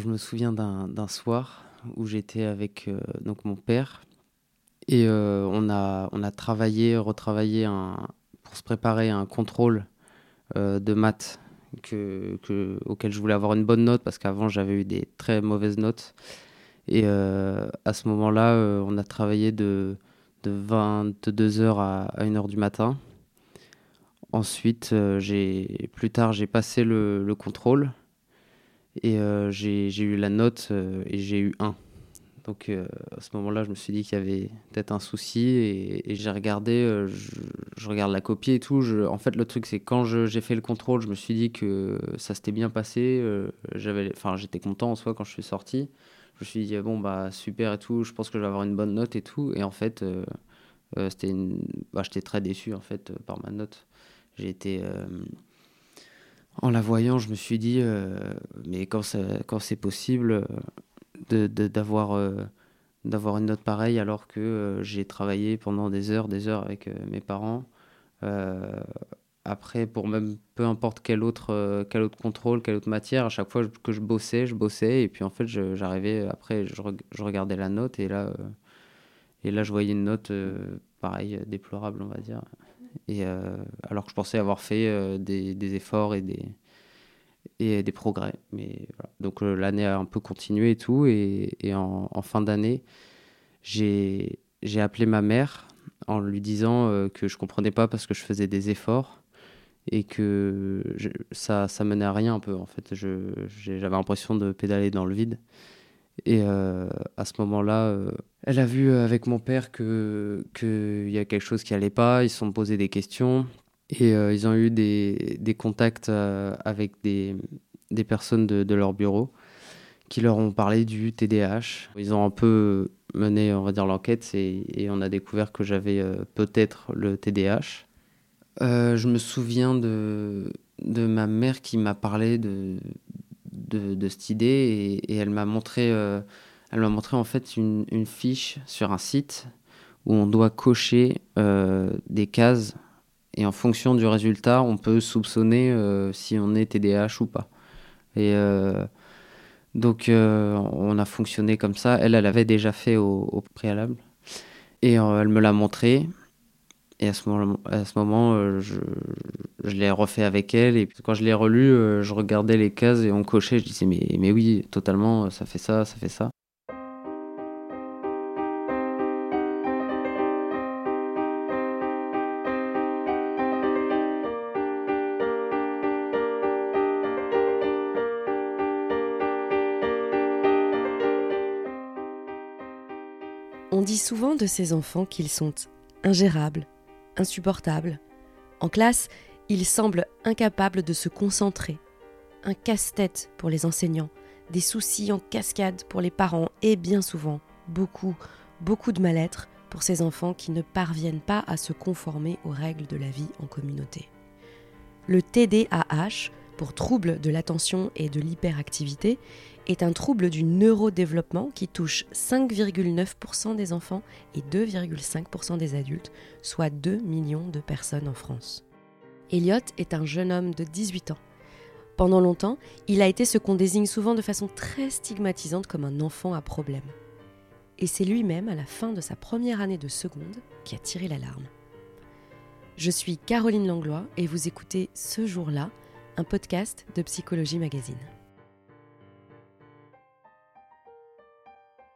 Je me souviens d'un soir où j'étais avec donc mon père et on, a, on a travaillé, retravaillé pour se préparer à un contrôle de maths que, que, auquel je voulais avoir une bonne note parce qu'avant j'avais eu des très mauvaises notes. Et à ce moment-là, on a travaillé de, de 22h à, à 1h du matin. Ensuite, j'ai plus tard, j'ai passé le contrôle et euh, j'ai eu la note euh, et j'ai eu 1. Donc euh, à ce moment-là, je me suis dit qu'il y avait peut-être un souci et, j'ai regardé, je, regarde la copie et tout. Je, en fait, le truc, c'est quand j'ai fait le contrôle, je me suis dit que ça s'était bien passé. j'étais content en soi quand je suis sorti. Je me suis dit, bon, bah super et tout, je pense que je vais avoir une bonne note et tout. Et en fait, c'était bah, j'étais très déçu en fait par ma note. J'ai été en la voyant, je me suis dit, euh, mais quand, c'est possible euh, euh, d'avoir une note pareille alors que j'ai travaillé pendant des heures, des heures avec mes parents. après, pour même peu importe quel autre, quel autre contrôle, quelle autre matière, à chaque fois que je bossais, je bossais. Et puis en fait, j'arrivais, après, je, regardais la note et là, et là je voyais une note, pareil, déplorable, on va dire. Et, euh, alors que je pensais avoir fait euh, des, efforts et des, et des progrès. Mais Donc euh, l'année a un peu continué et tout. Et, en, fin d'année, j'ai appelé ma mère en lui disant que je comprenais pas parce que je faisais des efforts et que ça, ça menait à rien un peu. En fait, j'avais l'impression de pédaler dans le vide. Et à ce moment-là, elle a vu euh, avec mon père qu'il y a quelque chose qui allait pas, ils se sont posés des questions et euh, ils ont eu des, des contacts euh, avec des, des personnes de, de, leur bureau qui leur ont parlé du TDAH. Ils ont un peu mené, on va dire, l'enquête et, et, on a découvert que j'avais peut-être le TDAH. je me souviens de, de ma mère qui m'a parlé de, de, cette idée et, elle m'a montré elle m'a montré en fait une, fiche sur un site où on doit cocher euh, des cases et en fonction du résultat, on peut soupçonner euh, si on est TDAH ou pas. Et euh, donc on a fonctionné comme ça. Elle, elle avait déjà fait au, préalable et elle me l'a montré. Et à ce moment, à ce moment je, je l'ai refait avec elle. Et quand je l'ai relu, je regardais les cases et on cochait. Je disais, mais, mais oui, totalement, ça fait ça, ça fait ça. On dit souvent de ces enfants qu'ils sont ingérables, insupportables. En classe, ils semblent incapables de se concentrer. Un casse-tête pour les enseignants, des soucis en cascade pour les parents et bien souvent beaucoup, beaucoup de mal-être pour ces enfants qui ne parviennent pas à se conformer aux règles de la vie en communauté. Le TDAH, pour trouble de l'attention et de l'hyperactivité, est un trouble du neurodéveloppement qui touche 5,9% des enfants et 2,5% des adultes, soit 2 millions de personnes en France. Elliot est un jeune homme de 18 ans. Pendant longtemps, il a été ce qu'on désigne souvent de façon très stigmatisante comme un enfant à problème. Et c'est lui-même, à la fin de sa première année de seconde, qui a tiré l'alarme. Je suis Caroline Langlois et vous écoutez Ce jour-là, un podcast de Psychologie Magazine.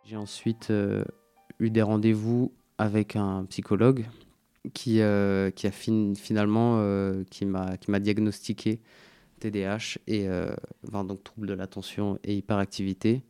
J'ai ensuite euh, eu des rendez-vous avec un psychologue qui, euh, qui a finalement euh, qui m'a diagnostiqué TDAH et donc trouble de l'attention et hyperactivité.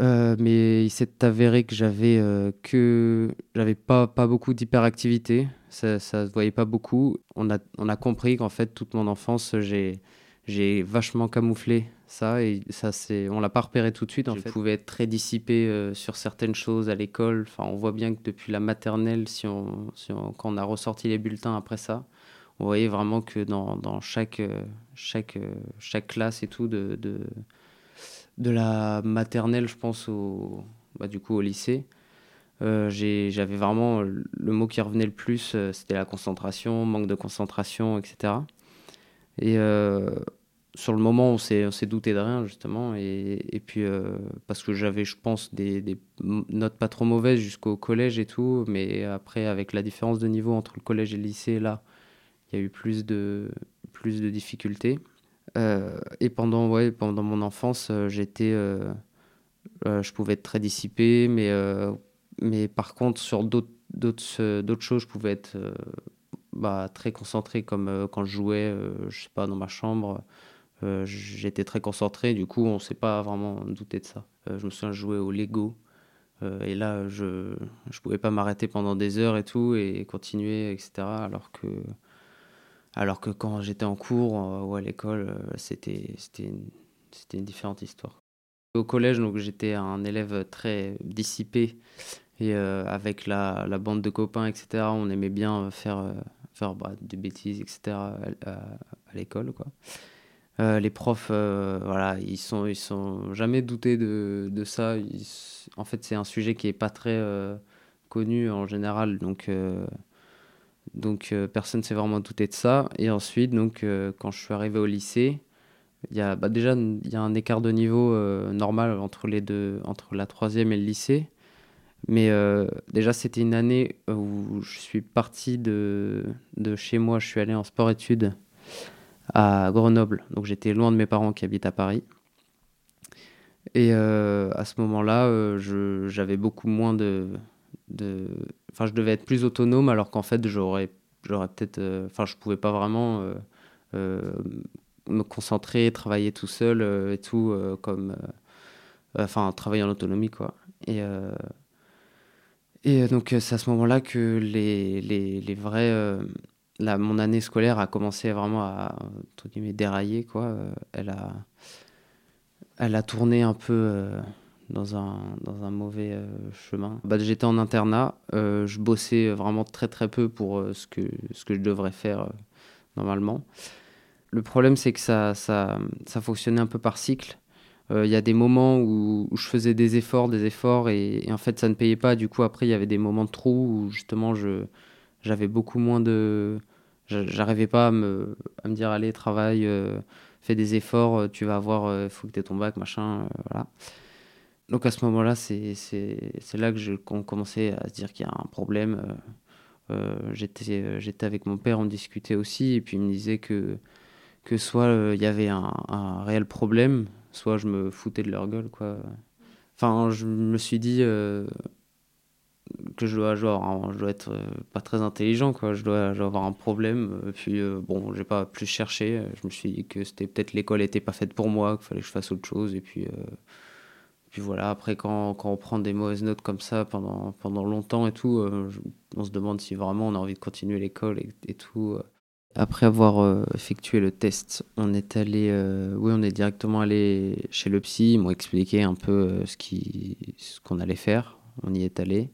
mais il s'est avéré que j'avais que j'avais pas pas beaucoup d'hyperactivité, ça ça se voyait pas beaucoup. On a on a compris qu'en fait toute mon enfance j'ai j'ai vachement camouflé ça et ça c'est on l'a pas repéré tout de suite en je fait. pouvais être très dissipé euh, sur certaines choses à l'école enfin on voit bien que depuis la maternelle si on, si on, quand on a ressorti les bulletins après ça on voyait vraiment que dans, dans chaque chaque chaque classe et tout de de, de la maternelle je pense au bah, du coup au lycée euh, j'avais vraiment le mot qui revenait le plus euh, c'était la concentration manque de concentration etc et sur le moment, on s'est, douté de rien, justement. Et, puis, parce que j'avais, je pense, des, notes pas trop mauvaises jusqu'au collège et tout. Mais après, avec la différence de niveau entre le collège et le lycée, là, il y a eu plus de, plus de difficultés. et pendant, ouais, pendant mon enfance, j'étais. je pouvais être très dissipé, mais, mais par contre, sur d'autres, choses, je pouvais être bah, très concentré comme euh, quand je jouais, euh, je sais pas, dans ma chambre. Euh, j'étais très concentré, du coup, on s'est pas vraiment douté de ça. je me souviens jouer au Lego. et là, je ne pouvais pas m'arrêter pendant des heures et tout, et continuer, etc. Alors que, alors que quand j'étais en cours ou à l'école, c'était une, une différente histoire. Au collège, j'étais un élève très dissipé et avec la, la, bande de copains, etc. On aimait bien faire faire bah, des bêtises, etc. à, à, l'école, quoi. Euh, les profs, euh, voilà, ils sont, ils sont jamais doutés de, de ça. en fait, c'est un sujet qui est pas très euh, connu en général, donc donc personne s'est vraiment douté de ça. Et ensuite, donc quand je suis arrivé au lycée, il y a bah, déjà il y a un écart de niveau normal entre les deux, entre la troisième et le lycée. Mais déjà, c'était une année où je suis parti de, de chez moi. Je suis allé en sport-études à Grenoble. Donc j'étais loin de mes parents qui habitent à Paris. Et euh, à ce moment-là, euh, j'avais beaucoup moins de, Enfin, je devais être plus autonome alors qu'en fait, j'aurais peut-être... Enfin, je pouvais pas vraiment me concentrer, travailler tout seul et tout, comme... Enfin, travailler en autonomie, quoi. Et... Et euh, donc, euh, c'est à ce moment-là que les, les, les vrais. Euh, mon année scolaire a commencé vraiment à entre dérailler. Quoi. Elle, a, elle a tourné un peu dans, un, dans un mauvais chemin. Bah, J'étais en internat. je bossais vraiment très très peu pour ce, que, ce que je devrais faire normalement. Le problème, c'est que ça, ça, ça fonctionnait un peu par cycle. Euh, il y a des moments où, je faisais des efforts, des efforts, et, en fait ça ne payait pas. Du coup, après, il y avait des moments de trou où justement j'avais beaucoup moins de. J'arrivais pas à me, à me dire allez, travaille, euh, fais des efforts, euh, tu vas avoir, il faut que tu aies ton bac, machin, voilà. Donc à ce moment-là, c'est là que je commençais à se dire qu'il y a un problème. J'étais avec mon père, on discutait aussi, et puis il me disait que, que soit il y avait un, un réel problème, soit je me foutais de leur gueule, quoi. Enfin, je me suis dit euh, que je dois, genre, je dois être euh, pas très intelligent, quoi. Je dois, avoir un problème. Euh, puis, bon, j'ai pas plus cherché. Je me suis dit que c'était peut-être l'école était pas faite pour moi, qu'il fallait que je fasse autre chose. Et puis, puis voilà, après, quand, quand, on prend des mauvaises notes comme ça pendant, pendant longtemps et tout, on se demande si vraiment on a envie de continuer l'école et, et, tout. Après avoir euh, effectué le test, on est allé, euh, oui, on est directement allé chez le psy. Ils m'ont expliqué un peu euh, ce qui, ce qu'on allait faire. On y est allé.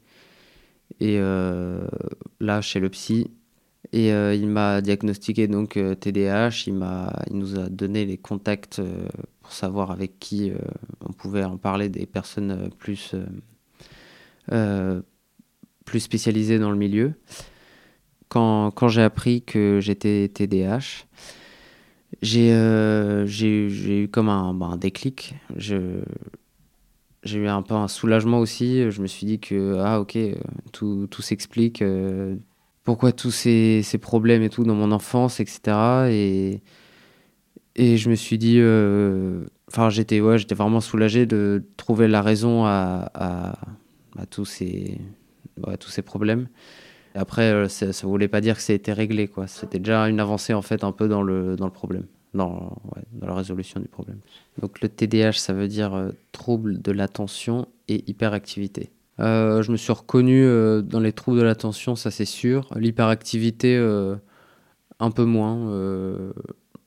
Et là, chez le psy, et il m'a diagnostiqué donc TDAH. Il m'a, il nous a donné les contacts pour savoir avec qui on pouvait en parler des personnes plus plus spécialisées dans le milieu quand, quand j'ai appris que j'étais TDAH, euh, j'ai eu comme un, bah, un déclic. J'ai eu un peu un soulagement aussi. Je me suis dit que, ah ok, tout, tout s'explique. Euh, pourquoi tous ces, ces, problèmes et tout dans mon enfance, etc. Et, et je me suis dit, euh, enfin, j'étais ouais, vraiment soulagé de trouver la raison à, à, tous, ces, tous ces problèmes. Après, euh, ça ne voulait pas dire que c'était réglé. quoi. C'était déjà une avancée en fait un peu dans le, dans le problème, dans, la résolution du problème. Donc le TDAH, ça veut dire euh, trouble de l'attention et hyperactivité. Euh, je me suis reconnu dans les troubles de l'attention, ça c'est sûr. L'hyperactivité, un peu moins.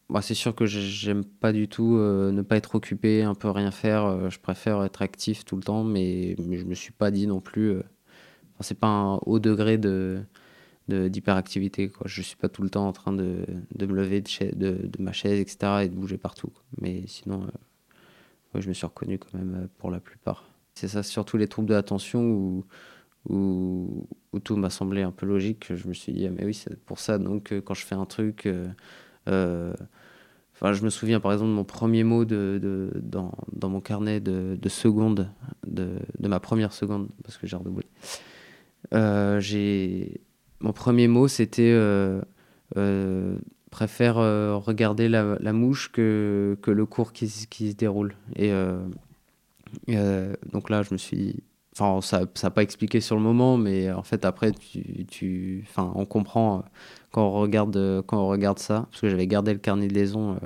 Bah, c'est sûr que j'aime pas du tout ne pas être occupé, un peu rien faire. je préfère être actif tout le temps, mais, mais je me suis pas dit non plus c'est pas un haut degré de d'hyperactivité. Quoi. Je suis pas tout le temps en train de, de me lever de, de, ma chaise, etc. et de bouger partout. Mais sinon, euh, je me suis reconnu quand même euh, pour la plupart. C'est ça, surtout les troubles de l'attention où, où, tout m'a semblé un peu logique. Je me suis dit, ah, mais oui, c'est pour ça. Donc, euh, quand je fais un truc, Enfin, je me souviens par exemple de mon premier mot de, de dans, dans, mon carnet de, de seconde, de, de, ma première seconde, parce que j'ai redoublé. Euh, j'ai... Mon premier mot, c'était euh, euh, préfère euh, regarder la, mouche que, que le cours qui, se déroule. Et donc là, je me suis Enfin, ça n'a pas expliqué sur le moment, mais en fait, après, tu, tu, enfin, on comprend quand on regarde, quand on regarde ça, parce que j'avais gardé le carnet de liaison,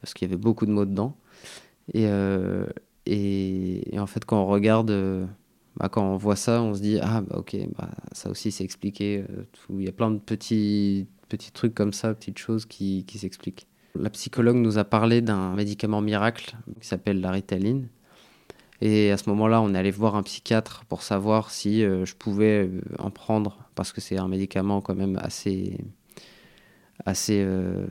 parce qu'il y avait beaucoup de mots dedans. Et, et, en fait, quand on regarde, bah, quand on voit ça, on se dit, ah, bah, ok, bah, ça aussi, c'est expliqué. Il y a plein de petits, petits trucs comme ça, petites choses qui, qui s'expliquent. La psychologue nous a parlé d'un médicament miracle qui s'appelle la ritaline et à ce moment-là, on est allé voir un psychiatre pour savoir si euh, je pouvais euh, en prendre, parce que c'est un médicament quand même assez, assez euh,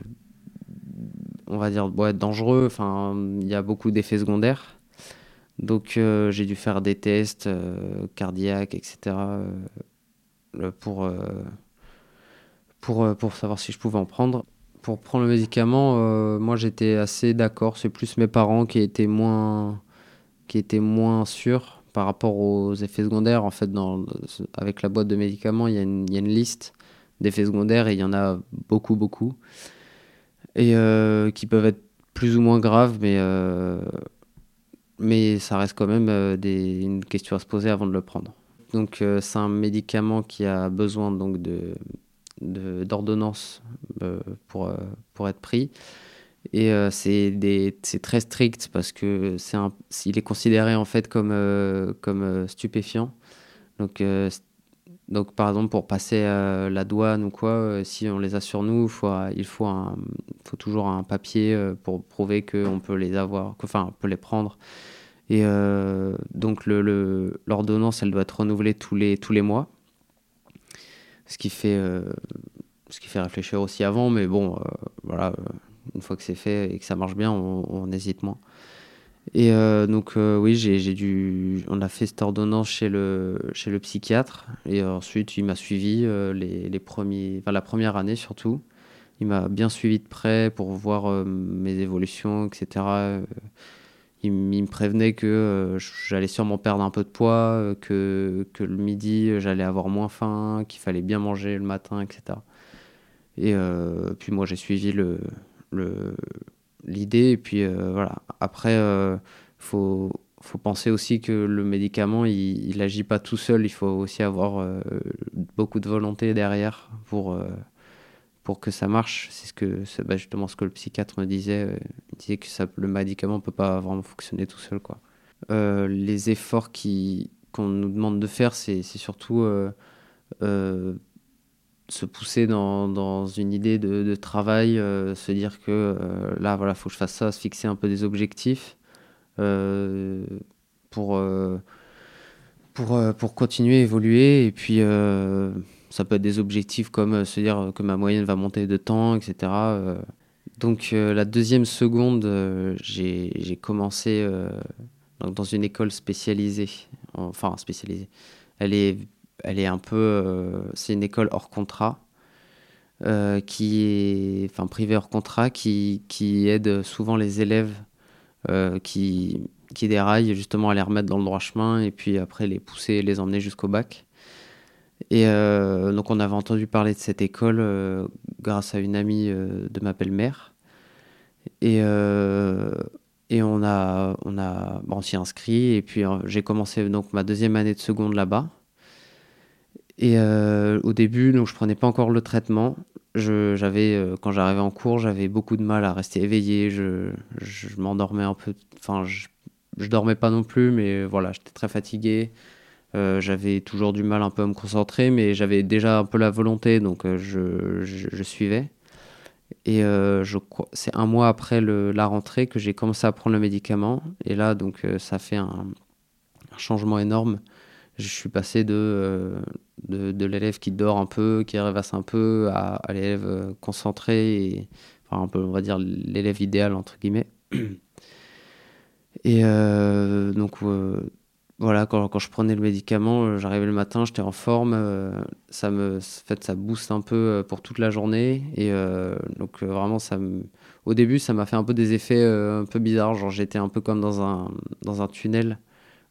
on va dire, ouais, dangereux. Enfin, il y a beaucoup d'effets secondaires. Donc j'ai dû faire des tests cardiaques, etc. pour, pour, pour savoir si je pouvais en prendre. Pour prendre le médicament, moi j'étais assez d'accord. C'est plus mes parents qui étaient moins qui était moins sûr par rapport aux effets secondaires. En fait, dans, avec la boîte de médicaments, il y a une, y a une liste d'effets secondaires et il y en a beaucoup, beaucoup. Et euh, qui peuvent être plus ou moins graves, mais, euh, mais ça reste quand même euh, une question à se poser avant de le prendre. Donc, euh, c'est un médicament qui a besoin donc de d'ordonnance de, pour, pour être pris. Et euh, c'est très strict parce que c'est il est considéré en fait comme, euh, comme euh, stupéfiant. Donc, euh, donc, par exemple, pour passer la douane ou quoi, si on les a sur nous, faut, il faut, un, faut toujours un papier pour prouver qu'on peut les avoir, enfin, on peut les prendre. Et donc, l'ordonnance, le, elle doit être renouvelée tous les, tous les mois. Ce qui fait, ce qui fait réfléchir aussi avant, mais bon, voilà une fois que c'est fait et que ça marche bien, on, on hésite moins. Et euh, donc euh, oui, j'ai dû, on a fait cette ordonnance chez le, chez le psychiatre et ensuite il m'a suivi euh, les, les, premiers, enfin, la première année surtout. Il m'a bien suivi de près pour voir mes évolutions, etc. Il, il, me prévenait que j'allais sûrement perdre un peu de poids, que, que le midi j'allais avoir moins faim, qu'il fallait bien manger le matin, etc. Et puis moi j'ai suivi le, l'idée. Et puis euh, voilà. Après, euh, faut faut penser aussi que le médicament, il n'agit pas tout seul. Il faut aussi avoir euh, beaucoup de volonté derrière pour, pour que ça marche. C'est ce bah, justement ce que le psychiatre me disait. Il disait que ça, le médicament peut pas vraiment fonctionner tout seul. Quoi. Les efforts qu'on nous demande de faire, c'est surtout se pousser dans, dans, une idée de, de travail, euh, se dire que euh, là, voilà, faut que je fasse ça, se fixer un peu des objectifs euh, pour, pour, pour continuer, évoluer. Et puis, ça peut être des objectifs comme se dire que ma moyenne va monter de temps, etc. donc, la deuxième seconde, j'ai commencé dans une école spécialisée, enfin spécialisée. Elle est elle est un peu. Euh, c'est une école hors contrat. Euh, qui est enfin privé hors contrat qui, qui aide souvent les élèves euh, qui, qui déraillent justement à les remettre dans le droit chemin et puis après les pousser les emmener jusqu'au bac et donc on avait entendu parler de cette école grâce à une amie de ma belle-mère et et on a on a s'y inscrit et puis j'ai commencé donc ma deuxième année de seconde là-bas et euh, au début, donc je prenais pas encore le traitement. Je, j'avais, euh, quand j'arrivais en cours, j'avais beaucoup de mal à rester éveillé. Je, je m'endormais un peu. Enfin, je, je dormais pas non plus, mais voilà, j'étais très fatigué. Euh, j'avais toujours du mal un peu à me concentrer, mais j'avais déjà un peu la volonté, donc je, je, suivais. Et je c'est un mois après la rentrée que j'ai commencé à prendre le médicament. Et là, donc, ça fait un changement énorme je suis passé de, euh, de, de l'élève qui dort un peu, qui rêvasse un peu, à, l'élève euh, concentré, enfin un peu, on va dire, l'élève idéal, entre guillemets. Et euh, donc, voilà, quand, je prenais le médicament, j'arrivais le matin, j'étais en forme, ça me, en fait, ça booste un peu pour toute la journée, et donc vraiment, ça au début, ça m'a fait un peu des effets un peu bizarres. Genre, j'étais un peu comme dans un, dans un tunnel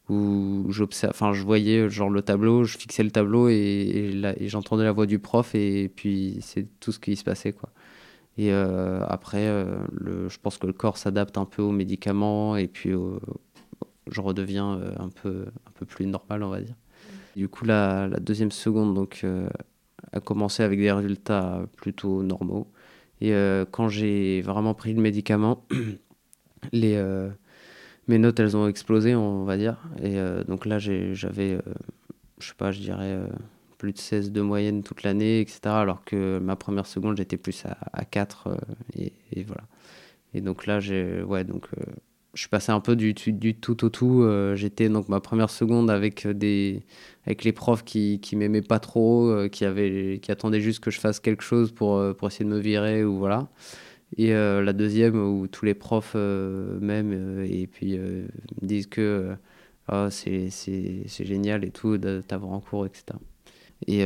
où j'observe, enfin, je voyais genre le tableau, je fixais le tableau et, et, j'entendais la voix du prof et puis c'est tout ce qui se passait quoi. Et euh, après, euh, le, je pense que le corps s'adapte un peu aux médicaments et puis je redeviens euh, un peu un peu plus normal on va dire. Du coup la, la deuxième seconde donc a commencé avec des résultats plutôt normaux et quand j'ai vraiment pris le médicament les mes notes, elles ont explosé, on va dire. Et euh, donc là, j'avais, euh, je sais pas, je dirais euh, plus de 16 de moyenne toute l'année, etc. Alors que ma première seconde, j'étais plus à, à 4. Et, voilà. Et donc là, j'ai, ouais, donc je suis passé un peu du, du tout au tout. j'étais donc ma première seconde avec des, avec les profs qui, qui m'aimaient pas trop, qui avaient, qui attendaient juste que je fasse quelque chose pour, pour essayer de me virer ou voilà. Et euh, la deuxième, où tous les profs euh, m'aiment euh, et puis disent que oh, c'est génial et tout d'avoir en cours, etc. Et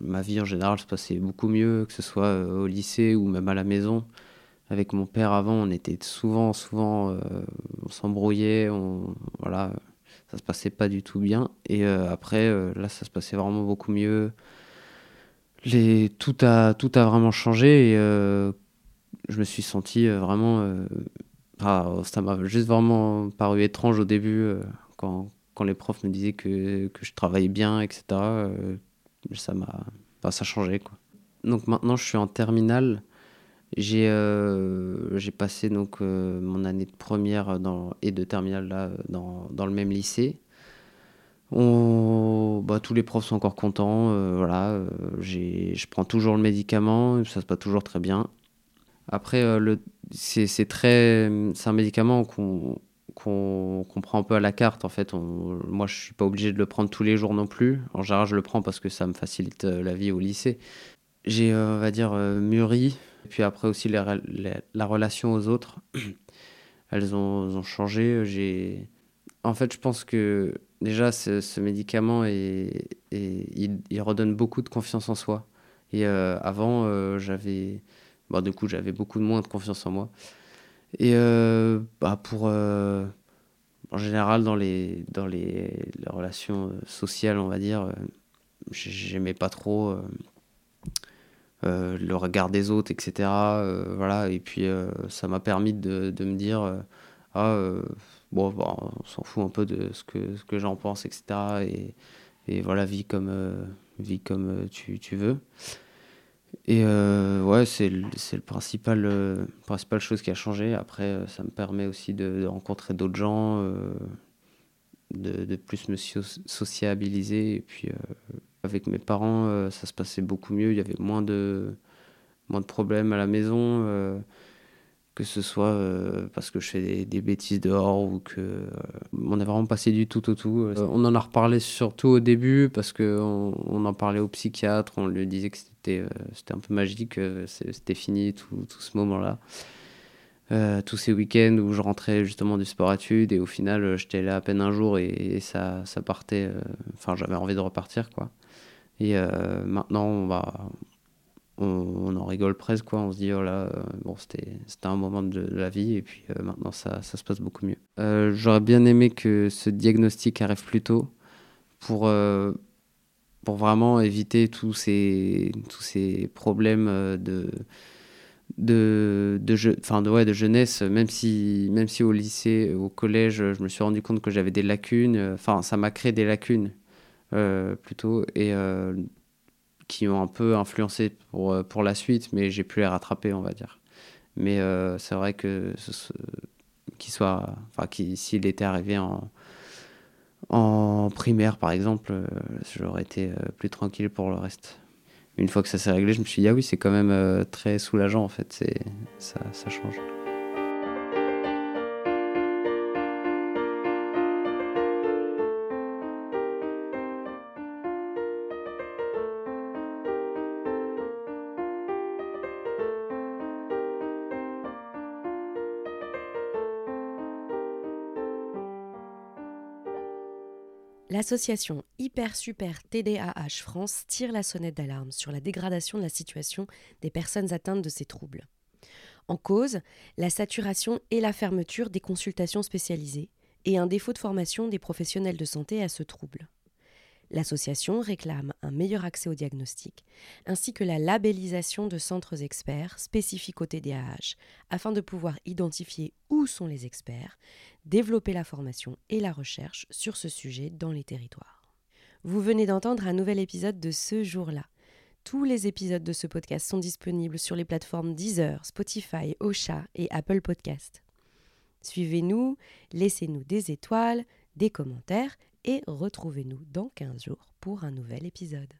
ma vie en général se passait beaucoup mieux, que ce soit au lycée ou même à la maison. Avec mon père avant, on était souvent, souvent, on s'embrouillait, on, voilà, ça se passait pas du tout bien. Et après, là, ça se passait vraiment beaucoup mieux. Les, tout, a, tout a vraiment changé. Je me suis senti euh, vraiment. Euh, ça m'a juste vraiment paru étrange au début euh, quand, les profs me disaient que, je travaillais bien, etc. ça m'a. ça a changé, quoi. Donc maintenant, je suis en terminale. J'ai passé donc mon année de première et de terminale là, dans, le même lycée. Bah, tous les profs sont encore contents. voilà, je prends toujours le médicament, ça se passe toujours très bien. Après, euh, c'est très, c'est un médicament qu'on qu'on prend un peu à la carte en fait. moi, je suis pas obligé de le prendre tous les jours non plus. En général, je le prends parce que ça me facilite euh, la vie au lycée. J'ai, euh, on va dire, mûri. Et puis après aussi la relation aux autres, elles ont, ont changé. J'ai, en fait, je pense que déjà ce, médicament et il, il, redonne beaucoup de confiance en soi. Et avant, j'avais Bon, du coup, j'avais beaucoup moins de confiance en moi. Et euh, bah, pour. Euh, en général, dans les, dans les, relations euh, sociales, on va dire, j'aimais pas trop le regard des autres, etc. voilà, et puis ça m'a permis de, de, me dire ah, bon, bah, on s'en fout un peu de ce que, ce que j'en pense, etc. Et, et voilà, vis comme, comme tu, tu veux. Et euh, ouais, c'est le, le principal, euh, principale chose qui a changé. Après, euh, ça me permet aussi de, rencontrer d'autres gens, de, de, plus me sociabiliser. Et puis, avec mes parents, ça se passait beaucoup mieux. Il y avait moins de, moins de problèmes à la maison que ce soit euh, parce que je fais des, bêtises dehors ou que euh, on est vraiment passé du tout au tout. Euh, on en a reparlé surtout au début parce que on, en parlait au psychiatre, on lui disait que c'était c'était un peu magique, c'était fini tout, tout ce moment-là. tous ces week-ends où je rentrais justement du sport-études et au final j'étais là à peine un jour et, ça, ça partait, enfin j'avais envie de repartir quoi. Et maintenant on va, on, en rigole presque, quoi. On se dit, oh là, euh, bon, c'était un moment de, la vie, et puis euh, maintenant, ça, ça, se passe beaucoup mieux. Euh, j'aurais bien aimé que ce diagnostic arrive plus tôt pour, pour vraiment éviter tous ces, tous ces problèmes de de de, de, ouais, de jeunesse même si même si au lycée au collège je me suis rendu compte que j'avais des lacunes enfin ça m'a créé des lacunes plutôt et qui ont un peu influencé pour, euh, pour la suite, mais j'ai pu les rattraper, on va dire. Mais euh, c'est vrai que qu'il soit, enfin, s'il était arrivé en, en primaire, par exemple, euh, j'aurais été plus tranquille pour le reste. Une fois que ça s'est réglé, je me suis dit, ah oui, c'est quand même très soulageant, en fait, ça, ça change. L'association Hyper Super TDAH France tire la sonnette d'alarme sur la dégradation de la situation des personnes atteintes de ces troubles. En cause, la saturation et la fermeture des consultations spécialisées et un défaut de formation des professionnels de santé à ce trouble. L'association réclame un meilleur accès au diagnostic, ainsi que la labellisation de centres experts spécifiques au TDAH, afin de pouvoir identifier où sont les experts, développer la formation et la recherche sur ce sujet dans les territoires. Vous venez d'entendre un nouvel épisode de ce jour-là. Tous les épisodes de ce podcast sont disponibles sur les plateformes Deezer, Spotify, Ocha et Apple Podcast. Suivez-nous, laissez-nous des étoiles, des commentaires et retrouvez-nous dans 15 jours pour un nouvel épisode.